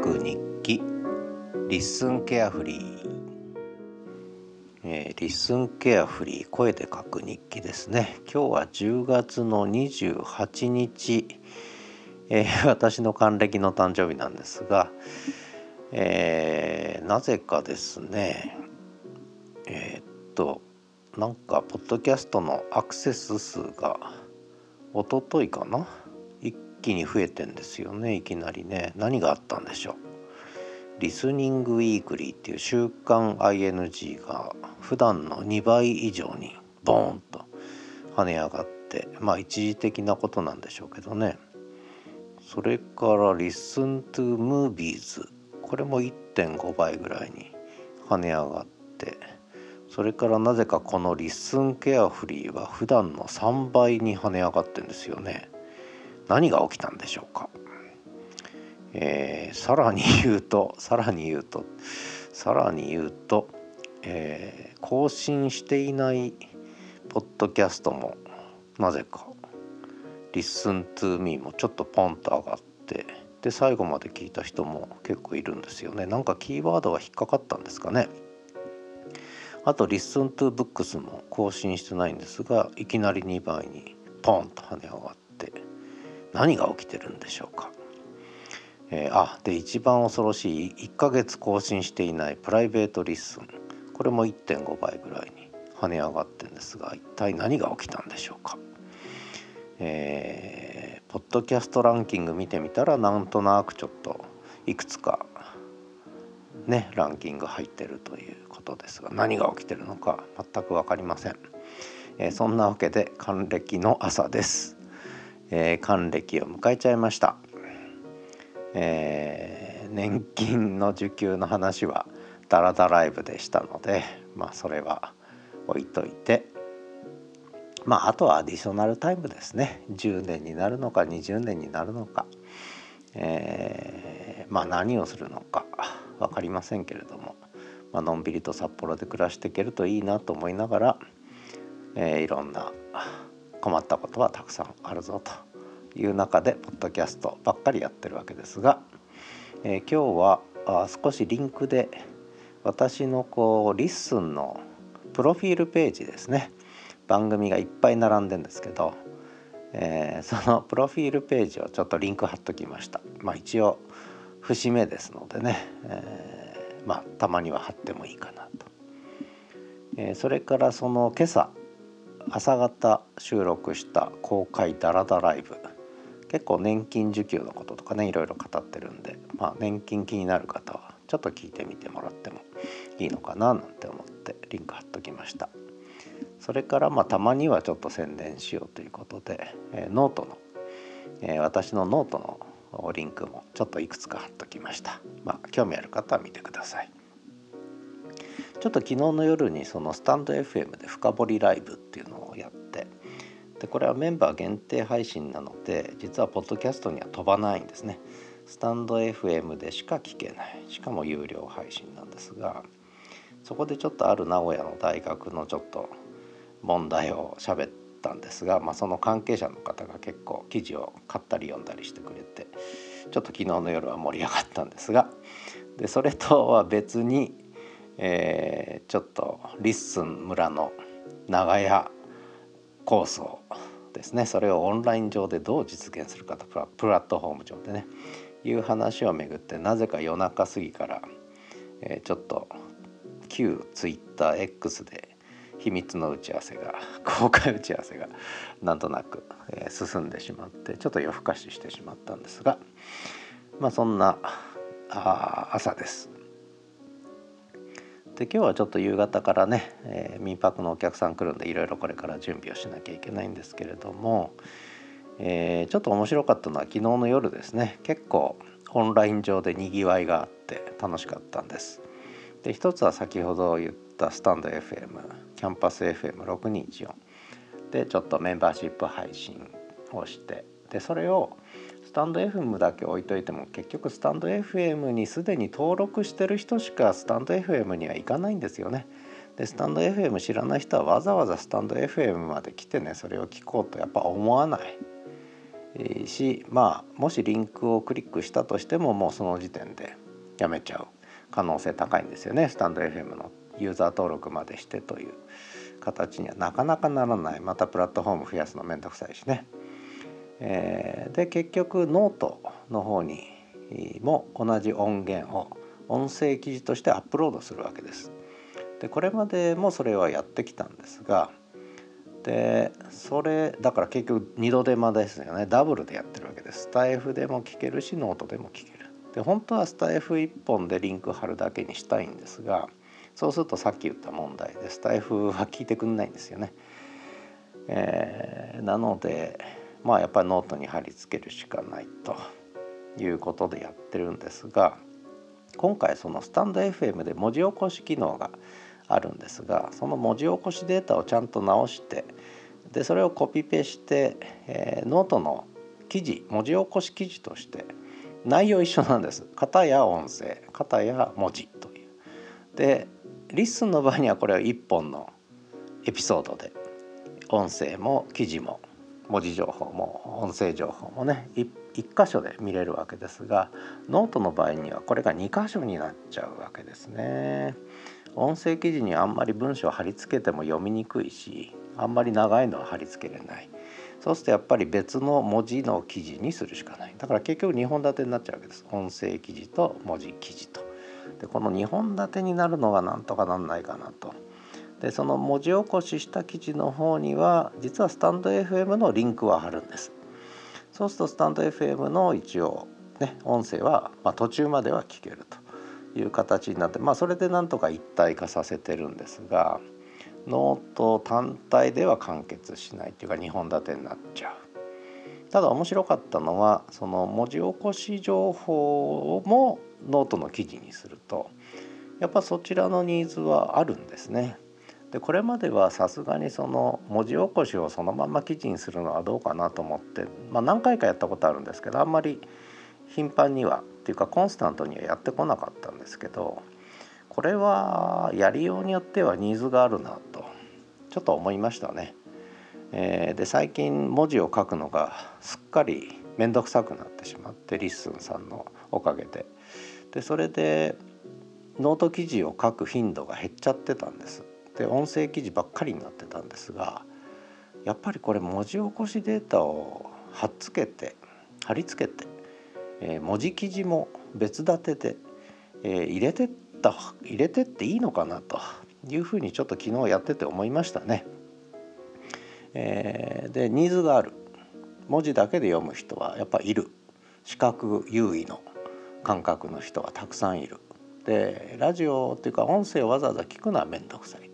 く日記。 LISTEN carefree、えー、 LISTEN carefree 声で書く日記ですね。今日は10月の28日、えー、私の還暦の誕生日なんですが、えー、なぜかですね。えー、っとなんかポッドキャストのアクセス数がおとといかな？気に増えてんですよねいきなりね。何があったんでしょう。リスニングウィークリーっていう週刊 ING が普段の2倍以上にボーンと跳ね上がってまあ一時的なことなんでしょうけどね。それから Listen to Movies これも1.5倍ぐらいに跳ね上がってそれからなぜかこのリッスンケアフリーは普段の3倍に跳ね上がってんですよね。何が起きたんでしょうか？えー、さらに言うとさらに言うとさらに言うと、えー、更新していないポッドキャストもなぜか「Listen to Me」もちょっとポンと上がってで最後まで聞いた人も結構いるんですよね。なんかキーワードが引っかかったんですかね？あと「Listen to Books」も更新してないんですがいきなり2倍にポンと跳ね上がって何が起きてるんでしょうか？えー、あで一番恐ろしい1ヶ月更新していないプライベートリッスン。これも1.5倍ぐらいに跳ね上がってるんですが一体何が起きたんでしょうか、えー、ポッドキャストランキング見てみたらなんとなくちょっといくつかねランキング入ってるということですが何が起きてるのか全く分かりません、えー、そんなわけで還暦の朝です、え、還暦を迎えちゃいました。えー、年金の受給の話はダラダライブでしたのでまあそれは置いといて。まああとはアディショナルタイムですね。10年になるのか20年になるのか、えー、まあ何をするのか分かりませんけれども、まあのんびりと札幌で暮らしていけるといいなと思いながら、えー、いろんな困ったことはたくさんあるぞという中でポッドキャストばっかりやってるわけですが、えー、今日はあ少しリンクで私のこうリッスンのプロフィールページですね。番組がいっぱい並んでんですけど、えー、そのプロフィールページをちょっとリンク貼っときました。まあ一応節目ですのでね、えー、まあたまには貼ってもいいかなと、えー、それからその今朝朝方収録した公開ダラダライブ。結構年金受給のこととかねいろいろ語ってるんで、まあ、年金気になる方はちょっと聞いてみてもらってもいいのかななんて思ってリンク貼っときました。それからまあたまにはちょっと宣伝しようということで、えー、ノートの、えー、私のノートのリンクもちょっといくつか貼っときました。まあ興味ある方は見てください。ちょっと昨日の夜にそのスタンド FM で深掘りライブっていうのをやってでこれはメンバー限定配信なので実はポッドキャストには飛ばないんですね。スタンド FM でしか聞けない。しかも有料配信なんですがそこでちょっとある名古屋の大学のちょっと問題を喋ったんですが、まあ、その関係者の方が結構記事を買ったり読んだりしてくれてちょっと昨日の夜は盛り上がったんですがでそれとは別に、えー、ちょっとリッスン村の長屋構想ですねそれをオンライン上でどう実現するかとプラットフォーム上でねいう話をめぐってなぜか夜中過ぎから、えー、ちょっと旧 TwitterX で秘密の打ち合わせが 公開打ち合わせがなんとなく、えー、進んでしまってちょっと夜更かししてしまったんですがまあそんなあ朝です。で今日はちょっと夕方からね、えー、民泊のお客さん来るんでいろいろこれから準備をしなきゃいけないんですけれども、えー、ちょっと面白かったのは昨日の夜ですね結構オンライン上でにぎわいがあって楽しかったんです。で一つは先ほど言ったスタンド FM キャンパス FM6214 でちょっとメンバーシップ配信をしてでそれをタンド FM だけ置いといても結局スタンド FM にすでに登録してる人しかスタンド FM には行かないんですよね。でスタンド FM 知らない人はわざわざスタンド FM まで来てねそれを聞こうとやっぱ思わない、しまあもしリンクをクリックしたとしてももうその時点でやめちゃう可能性高いんですよねスタンド FM のユーザー登録までしてという形にはなかなかならないまたプラットフォーム増やすのめんどくさいしね。えー、で結局ノートの方にも同じ音源を音声記事としてアップロードするわけです。でこれまでもそれはやってきたんですがでそれだから結局2度手間ですよねダブルでやってるわけです。スタイフでも聞けるしノートでも聞ける。で本当はスタイフ1本でリンク貼るだけにしたいんですがそうするとさっき言った問題でスタイフは聞いてくんないんですよね。えー、なのでまあやっぱりノートに貼り付けるしかないということでやってるんですが今回そのスタンド FM で文字起こし機能があるんですがその文字起こしデータをちゃんと直してでそれをコピペして、えー、ノートの記事文字起こし記事として内容一緒なんです。片や音声片や文字という。でリッスンの場合にはこれは1本のエピソードで音声も記事も文字情報も音声情報もね 1, 箇所で見れるわけですがノートの場合にはこれが2箇所になっちゃうわけですね。音声記事にあんまり文章を貼り付けても読みにくいしあんまり長いのは貼り付けれない。そうするとやっぱり別の文字の記事にするしかない。だから結局2本立てになっちゃうわけです。音声記事と文字記事と。でこの2本立てになるのがなんとかなんないかなと。でその文字起こしした記事の方には実はスタンド FM のリンクは貼るんです。そうするとスタンド FM の一応ね音声は、まあ、途中までは聞けるという形になってまあそれでなんとか一体化させてるんですがノート単体では完結しないっていうか2本立てになっちゃう。ただ面白かったのはその文字起こし情報もノートの記事にするとやっぱそちらのニーズはあるんですね。でこれまではさすがにその文字起こしをそのまま記事にするのはどうかなと思って、まあ、何回かやったことあるんですけどあんまり頻繁にはっていうかコンスタントにはやってこなかったんですけどこれはやりようによってはニーズがあるなとちょっと思いましたね。えー、で最近文字を書くのがすっかり面倒くさくなってしまって LISTEN さんのおかげででそれでノート記事を書く頻度が減っちゃってたんです。で音声記事ばっかりになってたんですがやっぱりこれ文字起こしデータを貼っつけて貼り付けて、えー、文字記事も別立てで、えー、入れてった入れてっていいのかなというふうにちょっと昨日やってて思いましたね。えー、でニーズがある文字だけで読む人はやっぱいる視覚優位の感覚の人はたくさんいる。でラジオっていうか音声をわざわざ聞くのは面倒くさい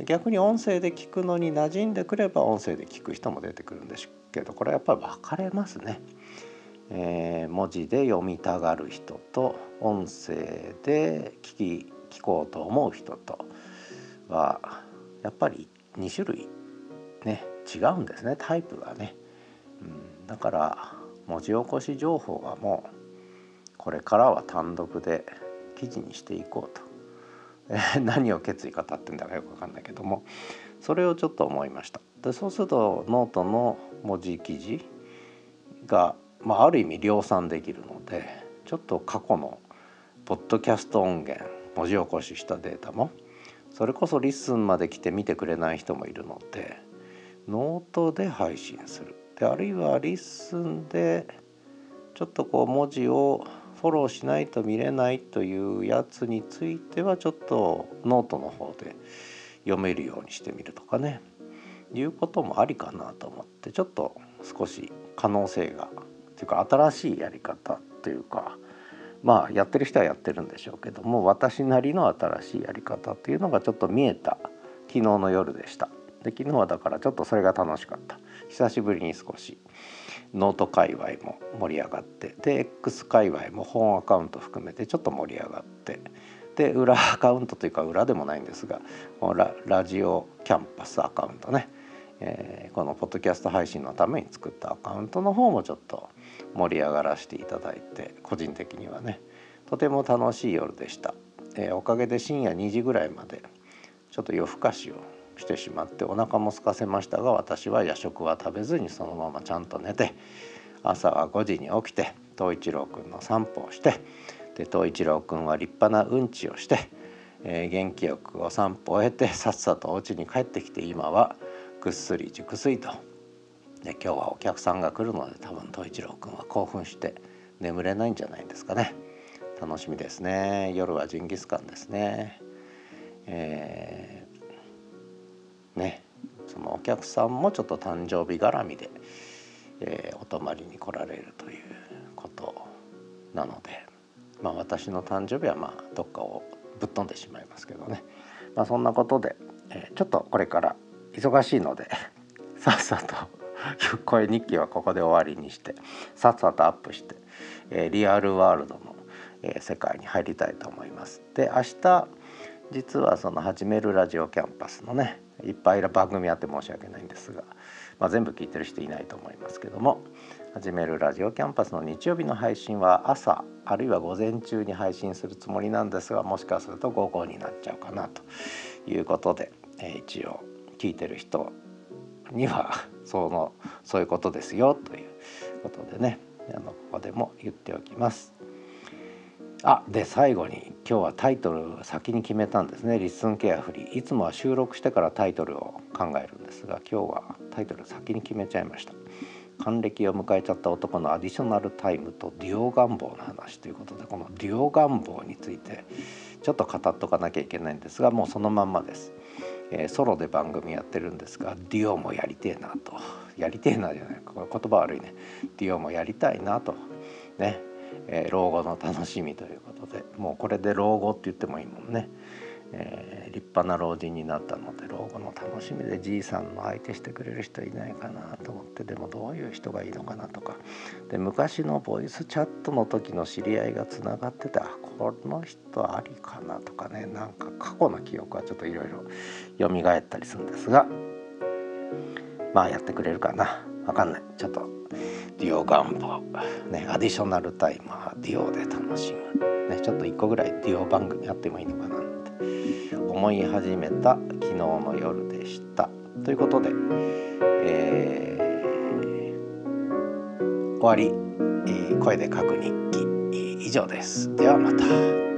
逆に音声で聞くのに馴染んでくれば音声で聞く人も出てくるんですけどこれはやっぱり分かれますね。えー、文字で読みたがる人と音声で聞き聞こうと思う人とはやっぱり2種類ね違うんですねタイプがね。うん、だから文字起こし情報はもうこれからは単独で記事にしていこうと、何を決意語ってんだかよく分かんないけどもそれをちょっと思いました。でそうするとノートの文字記事が、まあ、ある意味量産できるのでちょっと過去のポッドキャスト音源文字起こししたデータもそれこそ LISTEN まで来て見てくれない人もいるのでノートで配信するであるいは LISTEN でちょっとこう文字をフォローしないと見れないというやつについてはちょっとノートの方で読めるようにしてみるとかねいうこともありかなと思ってちょっと少し可能性がっていうか新しいやり方っていうかまあやってる人はやってるんでしょうけども私なりの新しいやり方っていうのがちょっと見えた昨日の夜でした。で昨日はだからちょっとそれが楽しかった久しぶりに少しノート界隈も盛り上がってで X 界隈も本アカウント含めてちょっと盛り上がってで裏アカウントというか裏でもないんですがララジオキャンパスアカウントね、えー、このポッドキャスト配信のために作ったアカウントの方もちょっと盛り上がらせていただいて個人的にはね。とても楽しい夜でした、えー、おかげで深夜2時ぐらいまでちょっと夜更かしを来てしまってお腹も空かせましたが私は夜食は食べずにそのままちゃんと寝て朝は5時に起きて藤一郎くんの散歩をしてで藤一郎くんは立派なうんちをして、えー、元気よくお散歩を終えてさっさとお家に帰ってきて今はぐっすり熟睡と。で今日はお客さんが来るので多分藤一郎くんは興奮して眠れないんじゃないですかね。楽しみですね。夜はジンギスカンですね。えー、客さんもちょっと誕生日絡みで、えー、お泊まりに来られるということなのでまあ私の誕生日はまあどっかをぶっ飛んでしまいますけどねまあそんなことで、えー、ちょっとこれから忙しいので さっさと声日記はここで終わりにしてさっさとアップして、えー、リアルワールドの、え、世界に入りたいと思います。で明日実はその「始めるラジオキャンパス」のねいっぱい番組あって申し訳ないんですが、まあ、全部聞いてる人いないと思いますけども「始めるラジオキャンパス」の日曜日の配信は朝あるいは午前中に配信するつもりなんですがもしかすると午後になっちゃうかなということで、え、一応聞いてる人には そのそういうことですよということでねあのここでも言っておきます。あで最後に今日はタイトル先に決めたんですね「リスンケアフリー」いつもは収録してからタイトルを考えるんですが今日はタイトル先に決めちゃいました。還暦を迎えちゃった男のアディショナルタイムとデュオ願望の話ということでこのデュオ願望についてちょっと語っとかなきゃいけないんですがもうそのまんまです。えー、ソロで番組やってるんですがデュオもやりてえなと。やりてえなじゃない。言葉悪いね。デュオもやりたいなと。ね、えー、老後の楽しみということでもうこれで老後って言ってもいいもんね。えー、立派な老人になったので老後の楽しみでじいさんの相手してくれる人いないかなと思ってでもどういう人がいいのかなとか。で昔のボイスチャットの時の知り合いがつながっててあこの人ありかなとかね。なんか過去の記憶はちょっといろいろ蘇ったりするんですが。まあやってくれるかな。わかんない。ちょっとディオ願望ねアディショナルタイマーディオで楽しむ、ね、ちょっと1個ぐらいデュオ番組あってもいいのかなって思い始めた昨日の夜でした。ということで、えー、終わり、えー、声で書く日記以上です。ではまた。